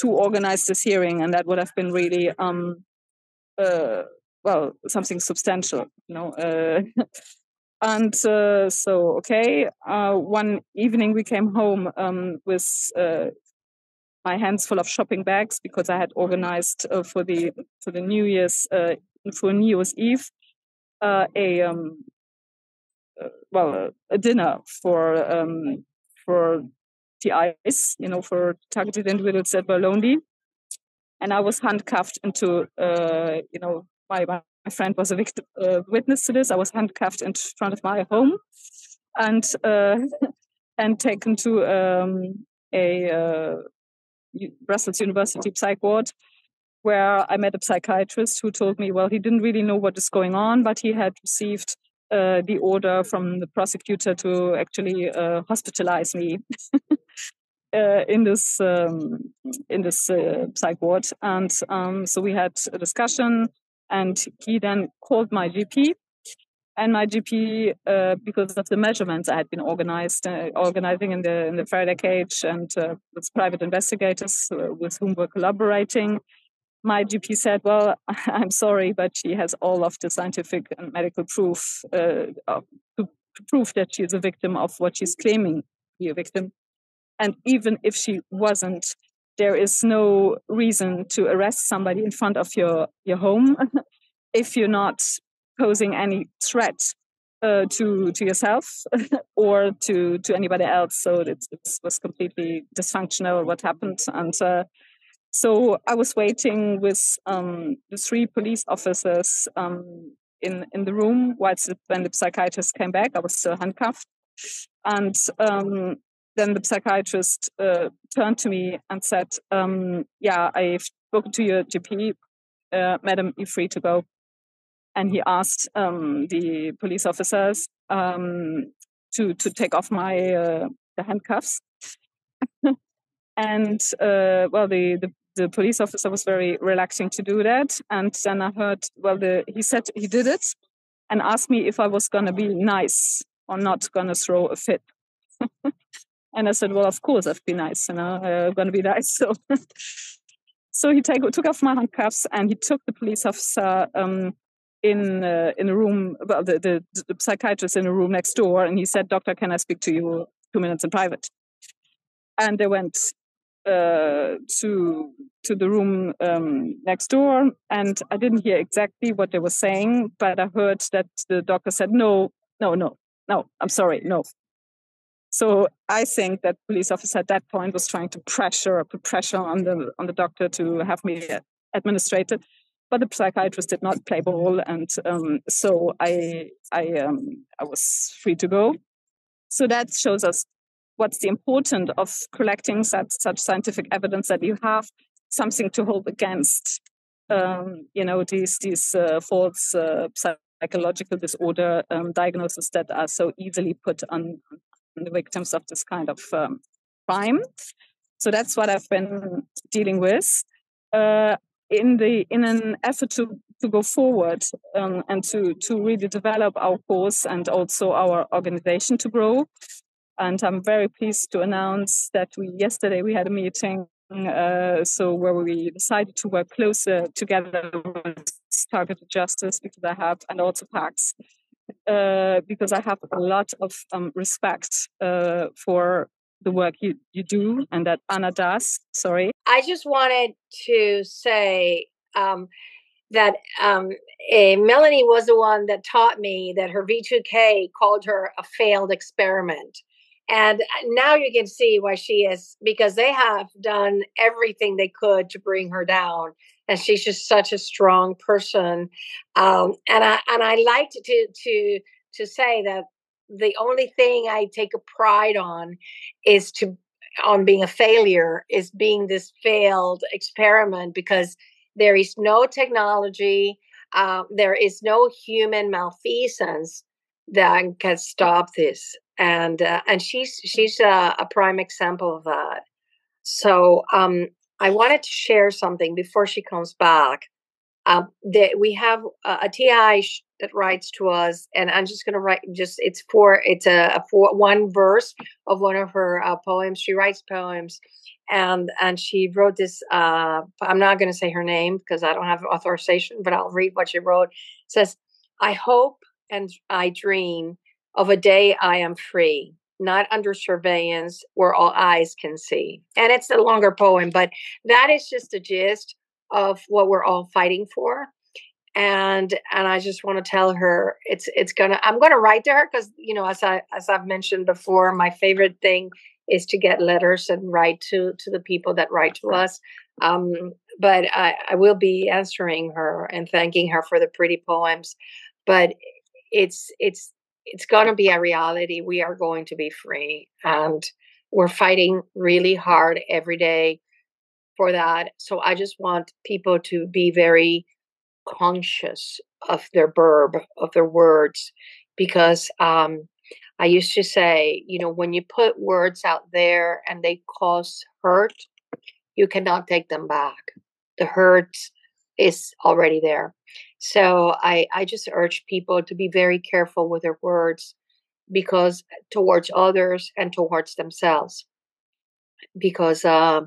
to organize this hearing, and that would have been really, um, uh, well, something substantial, you know. Uh, and uh, so, okay, uh, one evening we came home um, with my hands full of shopping bags because I had organized for the for the New Year's for New Year's Eve uh, a um, uh, well a dinner for um, for TIs, you know, for targeted individuals that were lonely, and I was handcuffed into uh, you know my my friend was a victim, uh, witness to this. I was handcuffed in front of my home, and uh, and taken to um, a uh, Brussels University psych ward where I met a psychiatrist who told me, well, he didn't really know what is going on, but he had received uh, the order from the prosecutor to actually uh, hospitalize me uh, in this um, in this uh, psych ward. And um, so we had a discussion, and he then called my GP. And my GP, uh, because of the measurements I had been organized, organizing in the in the Faraday cage, and with private investigators with whom we're collaborating, my GP said, "Well, I'm sorry, but she has all of the scientific and medical proof uh, to, to, prove that she is a victim of what she's claiming to be a victim. And even if she wasn't, there is no reason to arrest somebody in front of your your home if you're not posing any threat uh, to to yourself or to to anybody else. So it, it was completely dysfunctional what happened, and uh, so I was waiting with um, the three police officers um, in in the room whilst the, when the psychiatrist came back. I was still handcuffed, and um, then the psychiatrist uh, turned to me and said, um, "Yeah, I've spoken to your GP, uh, madam. You're free to go." And he asked um, the police officers um, to to take off my uh, the handcuffs. and uh, well, the, the the police officer was very relaxing to do that. And then I heard, well, the, he said he did it and asked me if I was going to be nice or not going to throw a fit. and I said, well, of course I've been nice, you know, I'm going to be nice. So, so he take, took off my handcuffs and he took the police officer um, in uh, in a room, well, the, the, the psychiatrist in a room next door, and he said, "Doctor, can I speak to you two minutes in private?" And they went uh, to to the room um, next door, and I didn't hear exactly what they were saying, but I heard that the doctor said, "No, no, no, no. I'm sorry, no." So I think that police officer at that point was trying to pressure, or put pressure on the on the doctor to have me administrated, but the psychiatrist did not play ball, and um, so I I um, I was free to go. So that shows us what's the importance of collecting such, such scientific evidence that you have something to hold against um, you know these these uh, false uh, psychological disorder um, diagnoses that are so easily put on, on, the victims of this kind of um, crime? So that's what i've been dealing with. Uh, in the in an effort to to go forward um, and to to really develop our course and also our organization to grow and I'm very pleased to announce that we yesterday we had a meeting uh, so where we decided to work closer together with targeted justice because I have and also PAX uh, because I have a lot of um, respect uh, for the work you, you do and that Ana does. Sorry. I just wanted to say um, that um, eh, Melanie was the one that taught me that her V2K called her a failed experiment. And now you can see why she is because they have done everything they could to bring her down. And she's just such a strong person. Um, and I and I like to to to say that the only thing I take a pride on is to on being a failure is being this failed experiment because there is no technology, uh, there is no human malfeasance that can stop this and uh, and she's she's a, a, prime example of that. So um, I wanted to share something before she comes back. Um, that we have a, a TI that writes to us, and I'm just going to write. Just it's for it's a, a for one verse of one of her uh, poems. She writes poems, and and she wrote this. Uh, I'm not going to say her name because I don't have authorization, but I'll read what she wrote. It says, "I hope and I dream." Of a day I am free, not under surveillance where all eyes can see. And it's a longer poem, but that is just the gist of what we're all fighting for. And and I just want to tell her it's it's gonna I'm gonna write to her because you know as I as I've mentioned before, my favorite thing is to get letters and write to to the people that write to us. Um, but I, I will be answering her and thanking her for the pretty poems. But it's it's it's going to be a reality. We are going to be free. And we're fighting really hard every day for that. So I just want people to be very conscious of their verb, of their words, because um, I used to say, you know, when you put words out there and they cause hurt, you cannot take them back. The hurt is already there. So I, I just urge people to be very careful with their words because towards others and towards themselves. Because uh,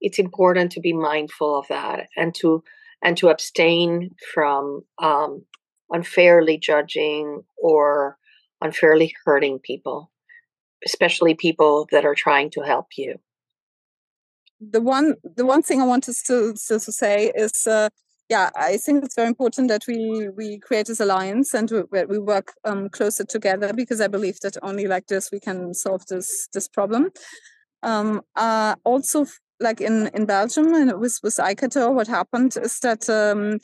it's important to be mindful of that and to and to abstain from um, unfairly judging or unfairly hurting people especially people that are trying to help you. The one the one thing I wanted to still to say is uh, yeah I think it's very important that we we create this alliance and we, we work um, closer together because I believe that only like this we can solve this this problem. Um, uh, also, like in in Belgium and with with ICATOR, what happened is that um,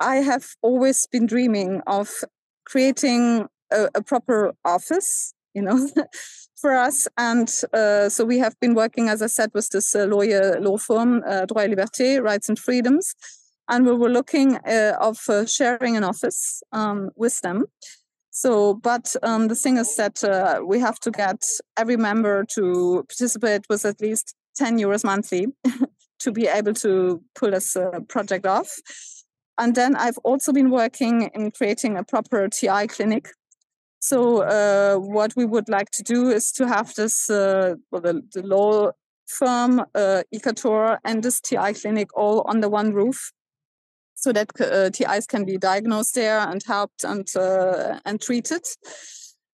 I have always been dreaming of creating a, a proper office, you know. for us. And uh, so we have been working, as I said, with this uh, lawyer law firm, uh, Droit et Liberté, Rights and Freedoms. And we were looking uh, of uh, sharing an office um, with them. So, but um, the thing is that uh, we have to get every member to participate with at least 10 euros monthly to be able to pull this project off. And then I've also been working in creating a proper TI clinic so uh, what we would like to do is to have this, uh, well, the, the law firm, uh, ICATOR, and this TI clinic all under one roof, so that uh, TIs can be diagnosed there and helped and uh, and treated.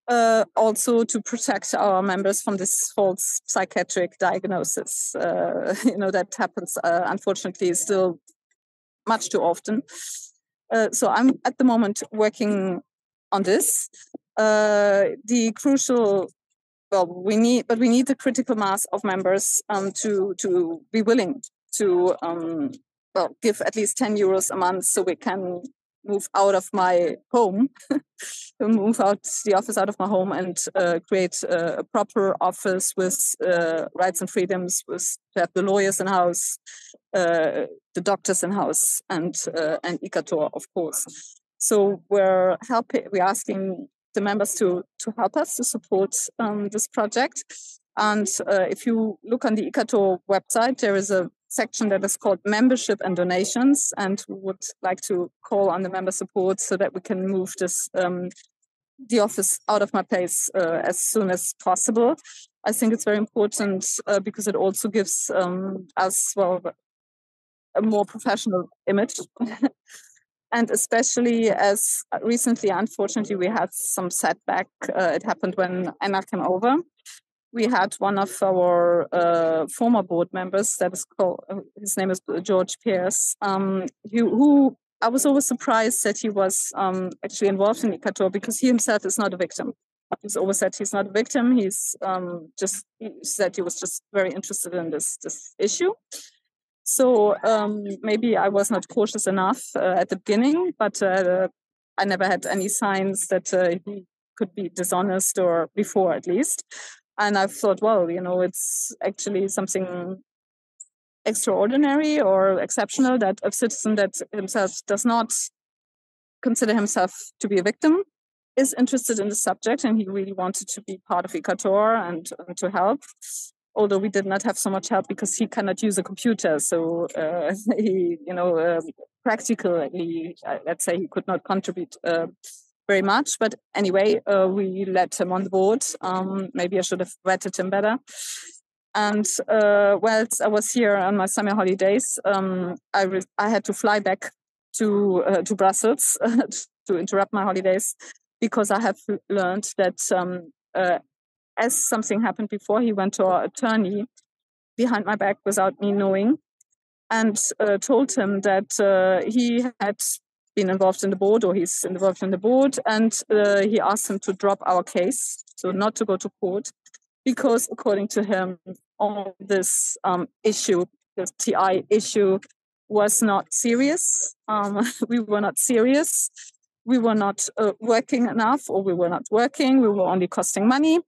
Uh, also to protect our members from this false psychiatric diagnosis. Uh, you know that happens unfortunately still much too often. so I'm at the moment working on this uh, the crucial well we need but we need the critical mass of members um, to to be willing to um, well give at least 10 euros a month so we can move out of my home move out the office out of my home and uh, create a, a, proper office with uh, rights and freedoms with to have the lawyers in house uh, the doctors in house and uh, and ICATOR of course so we're helping we're asking the members to to help us to support um, this project. And uh, if you look on the ICATOR website, there is a section that is called membership and donations, and would like to call on the member support so that we can move this um, the office out of my place uh, as soon as possible. I think it's very important uh, because it also gives um, us well a more professional image and especially as recently, unfortunately, we had some setback. Uh, it happened when Ana came over. We had one of our uh, former board members that is called, uh, his name is George Pierce, um, who, who, I was always surprised that he was um, actually involved in ICATOR because he himself is not a victim. He's always said he's not a victim. He's um, just he said he was just very interested in this this issue. So um, maybe I was not cautious enough uh, at the beginning, but uh, I never had any signs that uh, he could be dishonest or before at least. And I've thought, well, you know, it's actually something extraordinary or exceptional that a citizen that himself does not consider himself to be a victim is interested in the subject and he really wanted to be part of ICATOR and, and to help although we did not have so much help because he cannot use a computer. So uh, he, you know, uh, practically, let's say he could not contribute uh, very much. But anyway, uh, we let him on the board. Um, maybe I should have vetted him better. And uh, whilst I was here on my summer holidays, um, I, re- I had to fly back to to Brussels to interrupt my holidays because I have learned that um, as something happened before, he went to our attorney behind my back without me knowing and uh, told him that uh, he had been involved in the board or he's involved in the board and uh, he asked him to drop our case so not to go to court because according to him all this um, issue the ti issue was not serious. Um, we were not serious. We were not uh, working enough or we were not working. We were only costing money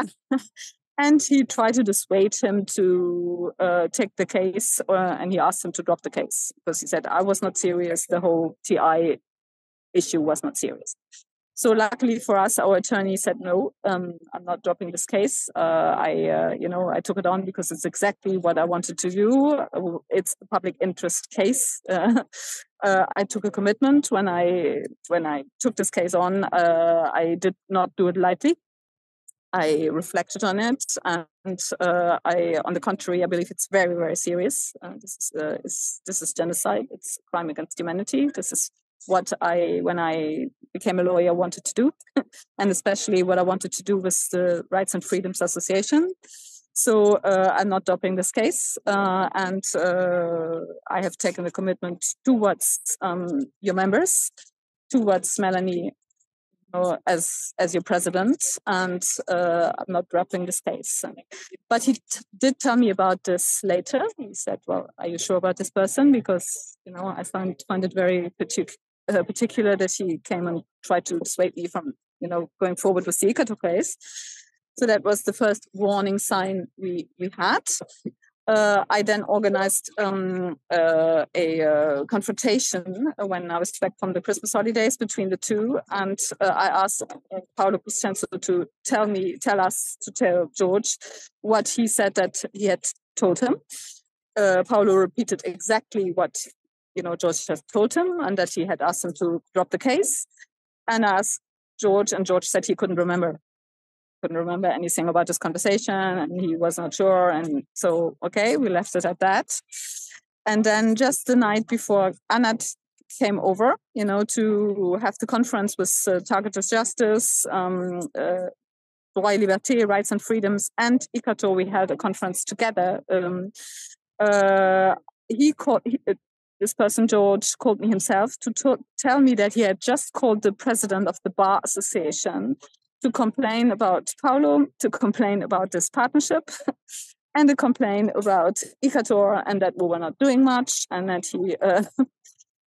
and he tried to dissuade him to uh, take the case, uh, and he asked him to drop the case because he said, I was not serious. The whole TI issue was not serious. So luckily for us, our attorney said, no, um, I'm not dropping this case. Uh, I, uh, you know, I took it on because it's exactly what I wanted to do. It's a public interest case. Uh, I took a commitment when I when I took this case on. Uh, I did not do it lightly. I reflected on it, and uh, I, on the contrary, I believe it's very, very serious. Uh, this is, uh, is, this is genocide. It's a crime against humanity. This is what I, when I became a lawyer, wanted to do, and especially what I wanted to do with the Rights and Freedoms Association. So uh, I'm not dropping this case, uh, and uh, I have taken the commitment towards um, your members, towards Melanie as as your president, and uh, I'm not dropping this case. But he did tell me about this later. He said, "Well, are you sure about this person? Because you know, I find find it very uh, particular that he came and tried to dissuade me from you know going forward with the ICATOR case." So that was the first warning sign we we had. Uh, I then organized um, uh, a uh, confrontation when I was back from the Christmas holidays between the two, and uh, I asked uh, Paolo Crescenzo to tell me, tell us, to tell George what he said that he had told him. Uh, Paolo repeated exactly what you know George had told him, and that he had asked him to drop the case. And asked George, and George said he couldn't remember couldn't remember anything about this conversation and he was not sure. And so, okay, we left it at that. And then just the night before Ana came over, you know, to have the conference with uh, Targeted Justice, um, uh, Liberté, Rights and Freedoms, and ICATOR, we had a conference together. Um, uh, he called, he, uh, this person, George, called me himself to t- tell me that he had just called the president of the Bar Association to complain about Paolo, to complain about this partnership, and to complain about ICATOR and that we were not doing much, and that he uh,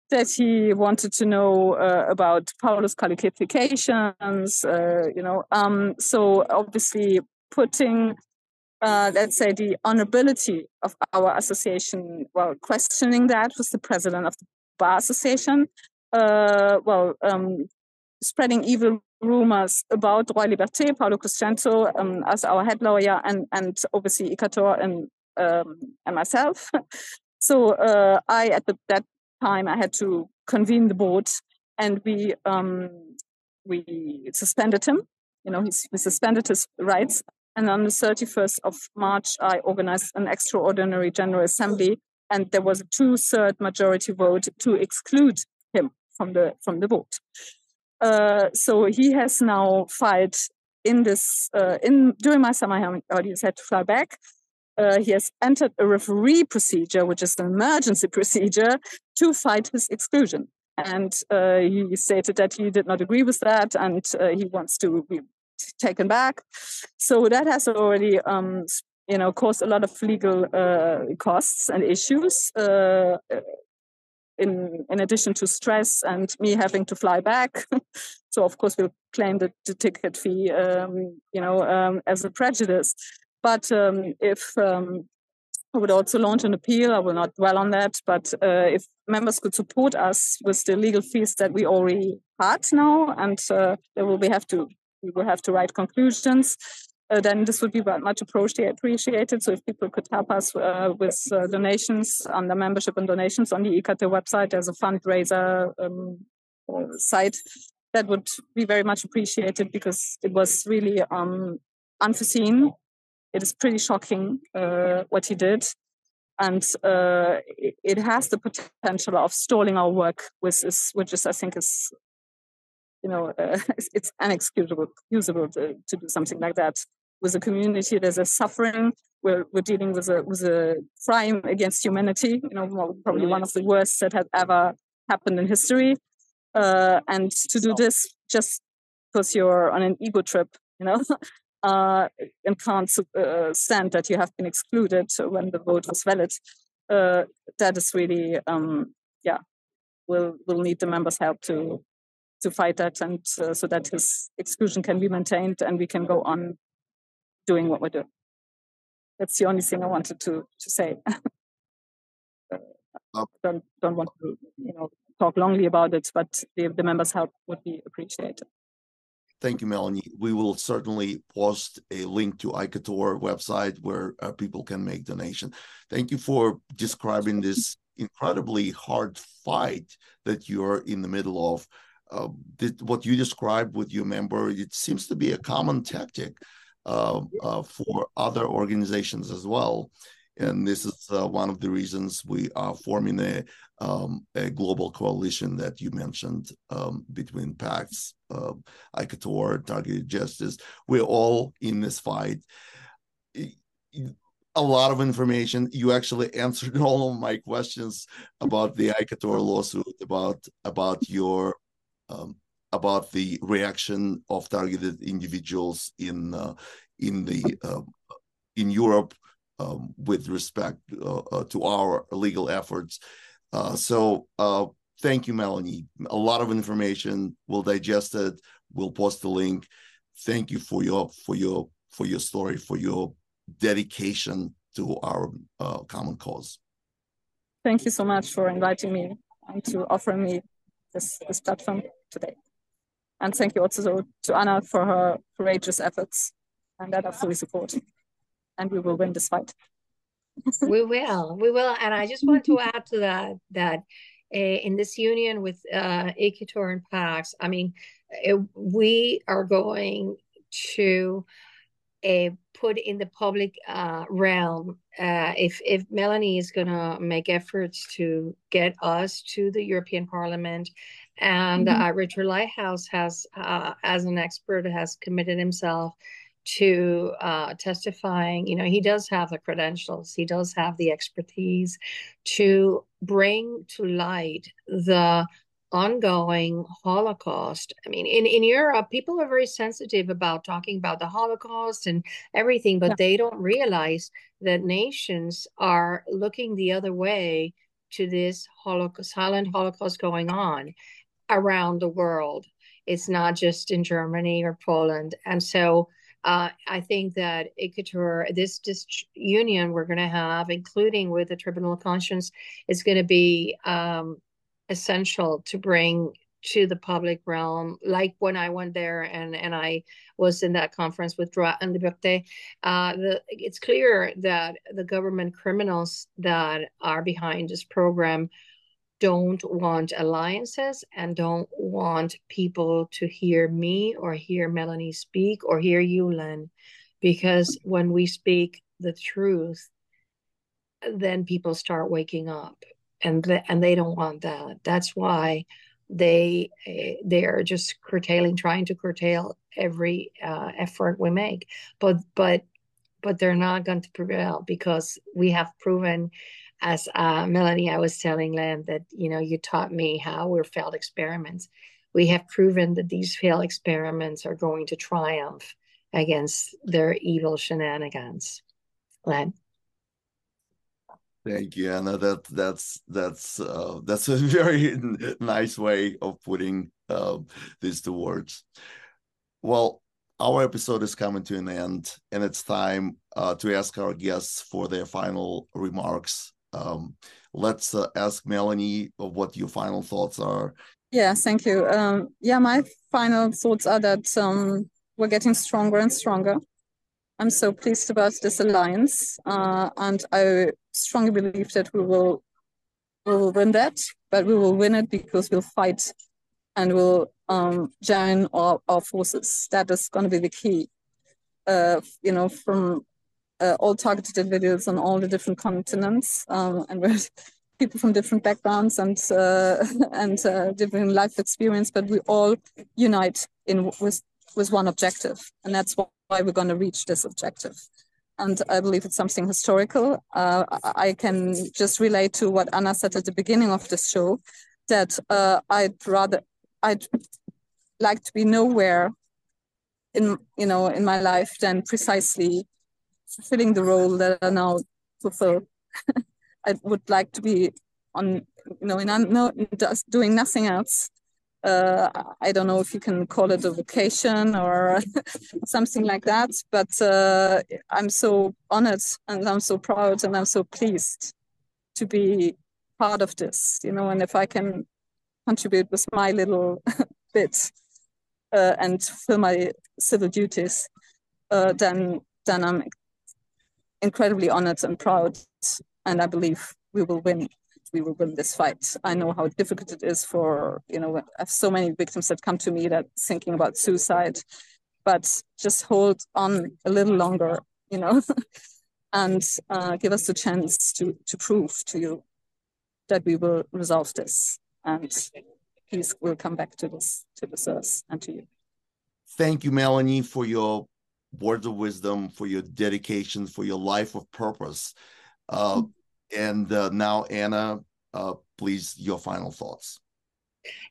that he wanted to know uh, about Paolo's qualifications. Uh, you know, um, so obviously putting. Uh, let's say the honorability of our association, well, questioning that was the president of the bar association. Uh, well, um, spreading evil rumors about Droit Liberté, Paolo Crescenzo um, as our head lawyer, and, and obviously ICATOR and, um, and myself. so uh, I, at the, that time, I had to convene the board, and we um, we suspended him. You know, he suspended his rights. And on the 31st of March, I organized an extraordinary general assembly, and there was a two-third majority vote to exclude him from the from the vote. Uh, so he has now filed in this uh, in during my summer holidays had to fly back. Uh, he has entered a referee procedure, which is an emergency procedure, to fight his exclusion. And uh, he stated that he did not agree with that, and uh, he wants to be taken back. So that has already, um, you know, caused a lot of legal costs and issues in in addition to stress and me having to fly back. so of course we'll claim the, the ticket fee, um, you know, um, as a prejudice. But um, if um, I would also launch an appeal, I will not dwell on that. But uh, if members could support us with the legal fees that we already had now, and uh, will we have to we will have to write conclusions uh, then this would be much appreciated. So if people could help us uh, with uh, donations on the membership and donations on the ICATOR website, there's a fundraiser um, uh, site that would be very much appreciated because it was really um, unforeseen. It is pretty shocking uh, what he did. And uh, it, has the potential of stalling our work, which is, which is I think, is you know, uh, it's, inexcusable usable to, to do something like that with a community there's a suffering we're, we're dealing with a with a crime against humanity you know probably one of the worst that had ever happened in history. Uh, and to do this just because you're on an ego trip you know uh, and can't uh, stand that you have been excluded when the vote was valid uh, that is really um, yeah we'll we'll need the members help to to fight that and uh, so that his exclusion can be maintained and we can go on doing what we're doing. That's the only thing I wanted to to say. uh, don't don't want to you know talk longly about it, but the, the members' help would be appreciated. Thank you, Melanie. We will certainly post a link to ICATOR website where uh, people can make donation. Thank you for describing this incredibly hard fight that you're in the middle of. Uh, what you described with your member, it seems to be a common tactic for other organizations as well. And this is uh, one of the reasons we are forming a, um, a global coalition that you mentioned um, between PAX, uh, ICATOR, Targeted Justice. We're all in this fight. a lot of information. You actually answered all of my questions about the ICATOR lawsuit, about about your um, about the reaction of targeted individuals in uh, in the uh, in Europe um, with respect uh, uh to our legal efforts. Uh, so uh, thank you, Melanie. A lot of information. We'll digest it. We'll post the link. Thank you for your for your for your story, for your dedication to our common cause. Thank you so much for inviting me and to offering me this, this platform today. And thank you also to Ana for her courageous efforts and that I fully support. And we will win this fight. we will, we will. And I just want to add to that, that uh, in this union with uh, and PAX, I mean, it, we are going to uh, put in the public uh, realm. Uh, if if Melanie is going to make efforts to get us to the European Parliament, and mm-hmm. uh, Richard Lighthouse has, uh, as an expert, has committed himself to uh, testifying. You know, he does have the credentials, he does have the expertise to bring to light the ongoing Holocaust. I mean, in, in Europe, people are very sensitive about talking about the Holocaust and everything, but yeah. they don't realize that nations are looking the other way to this Holocaust, silent Holocaust going on around the world. It's not just in Germany or Poland. And so uh, I think that ICATOR, this, this union we're going to have, including with the Tribunal of Conscience, is going to be um, essential to bring to the public realm, like when I went there and, and I was in that conference with Droit and Liberté, uh, the, it's clear that the government criminals that are behind this program don't want alliances and don't want people to hear me or hear Melanie speak or hear you, Len, because when we speak the truth, then people start waking up and th- and they don't want that. That's why they uh, they are just curtailing, trying to curtail every uh, effort we make. But but but they're not going to prevail because we have proven, as uh, Melanie, I was telling Len that you know you taught me how we're failed experiments. We have proven that these failed experiments are going to triumph against their evil shenanigans. Len. Thank you, Ana. That that's that's uh, that's a very nice way of putting uh, these two words. Well, our episode is coming to an end, and it's time uh, to ask our guests for their final remarks. Um, let's uh, ask Melanie what your final thoughts are. Yeah, thank you. Um, yeah, my final thoughts are that um, we're getting stronger and stronger. I'm so pleased about this alliance, uh, and I strongly believe that we will we will win that. But we will win it because we'll fight and we'll um, join our, our forces. That is going to be the key. Uh, you know, from uh, all targeted individuals on all the different continents, um, and we're people from different backgrounds and uh, and uh, different life experience, but we all unite in with with one objective, and that's why we're going to reach this objective. And I believe it's something historical. Uh, I can just relate to what Ana said at the beginning of the show, that uh, I'd rather, I'd like to be nowhere in, you know, in my life than precisely fulfilling the role that I now fulfill. I would like to be on, you know, in, no, doing nothing else uh, I don't know if you can call it a vocation or something like that, but uh, I'm so honored and I'm so proud and I'm so pleased to be part of this, you know, and if I can contribute with my little bit uh, and fill my civil duties, uh, then then I'm incredibly honored and proud, and I believe we will win we will win this fight. I know how difficult it is for, you know, I have so many victims that come to me that thinking about suicide, but just hold on a little longer, you know, and uh, give us the chance to, to prove to you that we will resolve this and peace will come back to this, to this earth and to you. Thank you, Melanie, for your words of wisdom, for your dedication, for your life of purpose. Uh, and uh, now, Ana, uh, please, your final thoughts.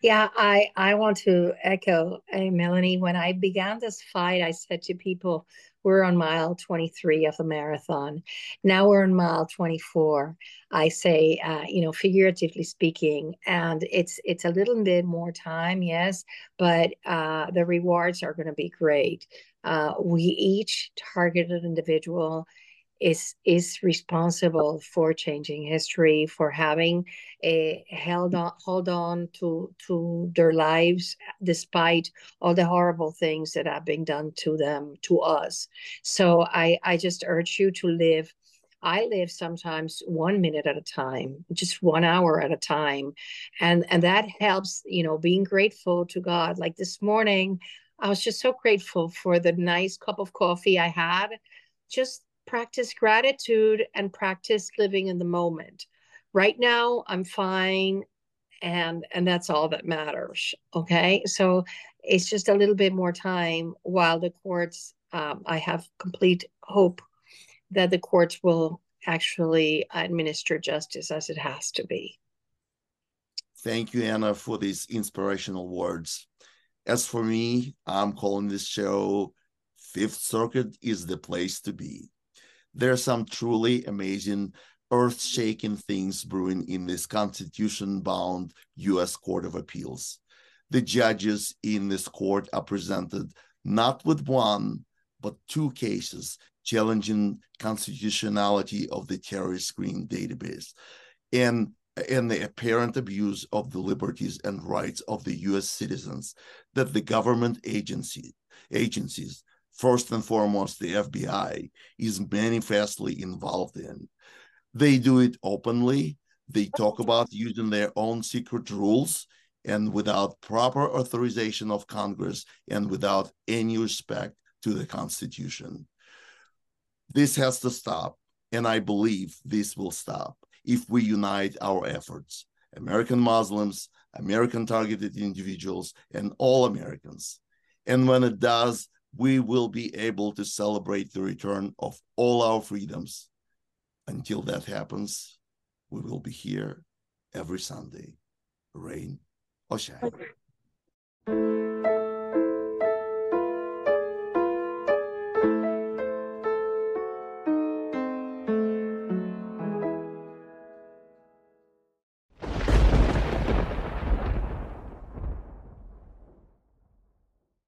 Yeah, I I want to echo uh, Melanie. When I began this fight, I said to people, "We're on mile 23 of the marathon. Now we're on mile 24." I say, uh, you know, figuratively speaking, and it's it's a little bit more time, yes, but uh, the rewards are going to be great. Uh, we each targeted individual is is responsible for changing history, for having a held on hold on to to their lives despite all the horrible things that have been done to them to us. So I I just urge you to live. I live sometimes one minute at a time, just one hour at a time, and and that helps. You know, being grateful to God. Like this morning, I was just so grateful for the nice cup of coffee I had. Just practice gratitude and practice living in the moment. Right now, I'm fine and and that's all that matters okay? So it's just a little bit more time while the courts um, i have complete hope that the courts will actually administer justice as it has to be. Thank you ana for these inspirational words. As for me i'm calling this show fifth circuit is the place to be there are some truly amazing, earth shaking things brewing in this constitution bound US Court of Appeals. The judges in this court are presented not with one, but two cases challenging constitutionality of the terrorist screen database and and the apparent abuse of the liberties and rights of the US citizens that the government agency agencies first and foremost the FBI, is manifestly involved in. They do it openly. They talk about using their own secret rules and without proper authorization of Congress and without any respect to the Constitution. This has to stop, and I believe this will stop if we unite our efforts American Muslims, American targeted individuals, and all Americans. And when it does, we will be able to celebrate the return of all our freedoms. Until that happens, we will be here every Sunday, rain or shine.